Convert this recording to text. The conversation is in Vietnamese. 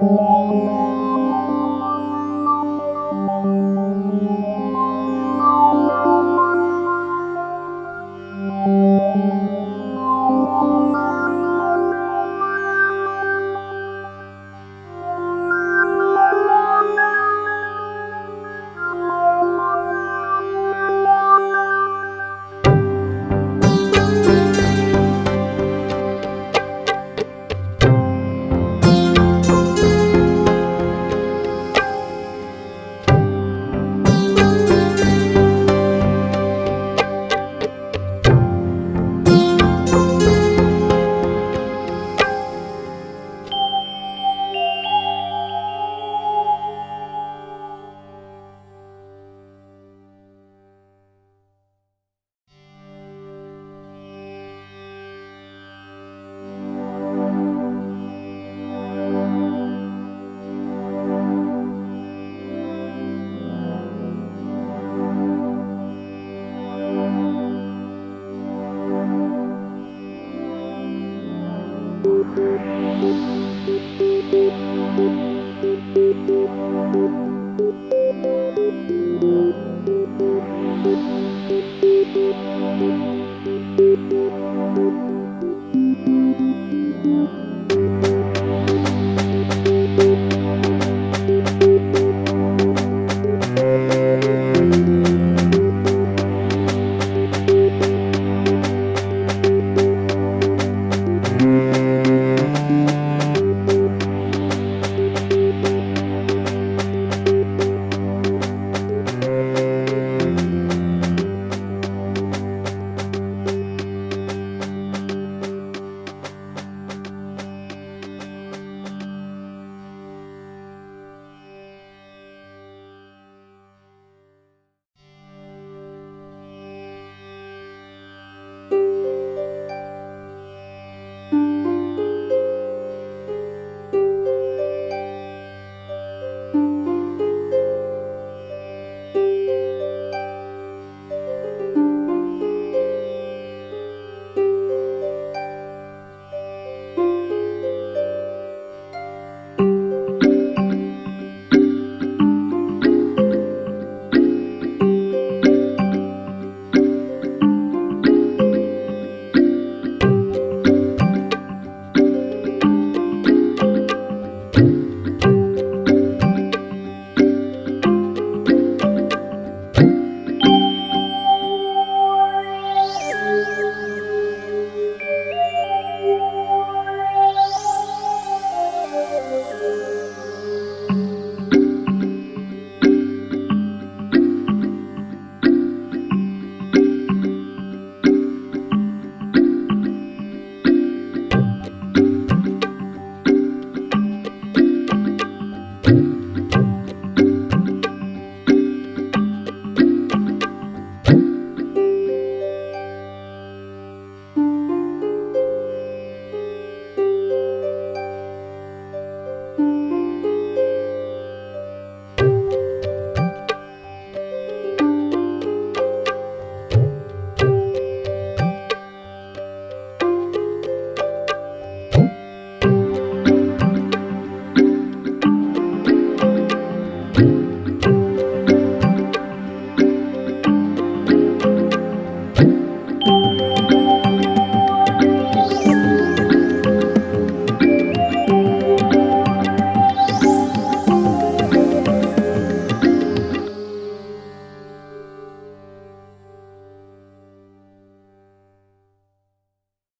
Mama. Thank you.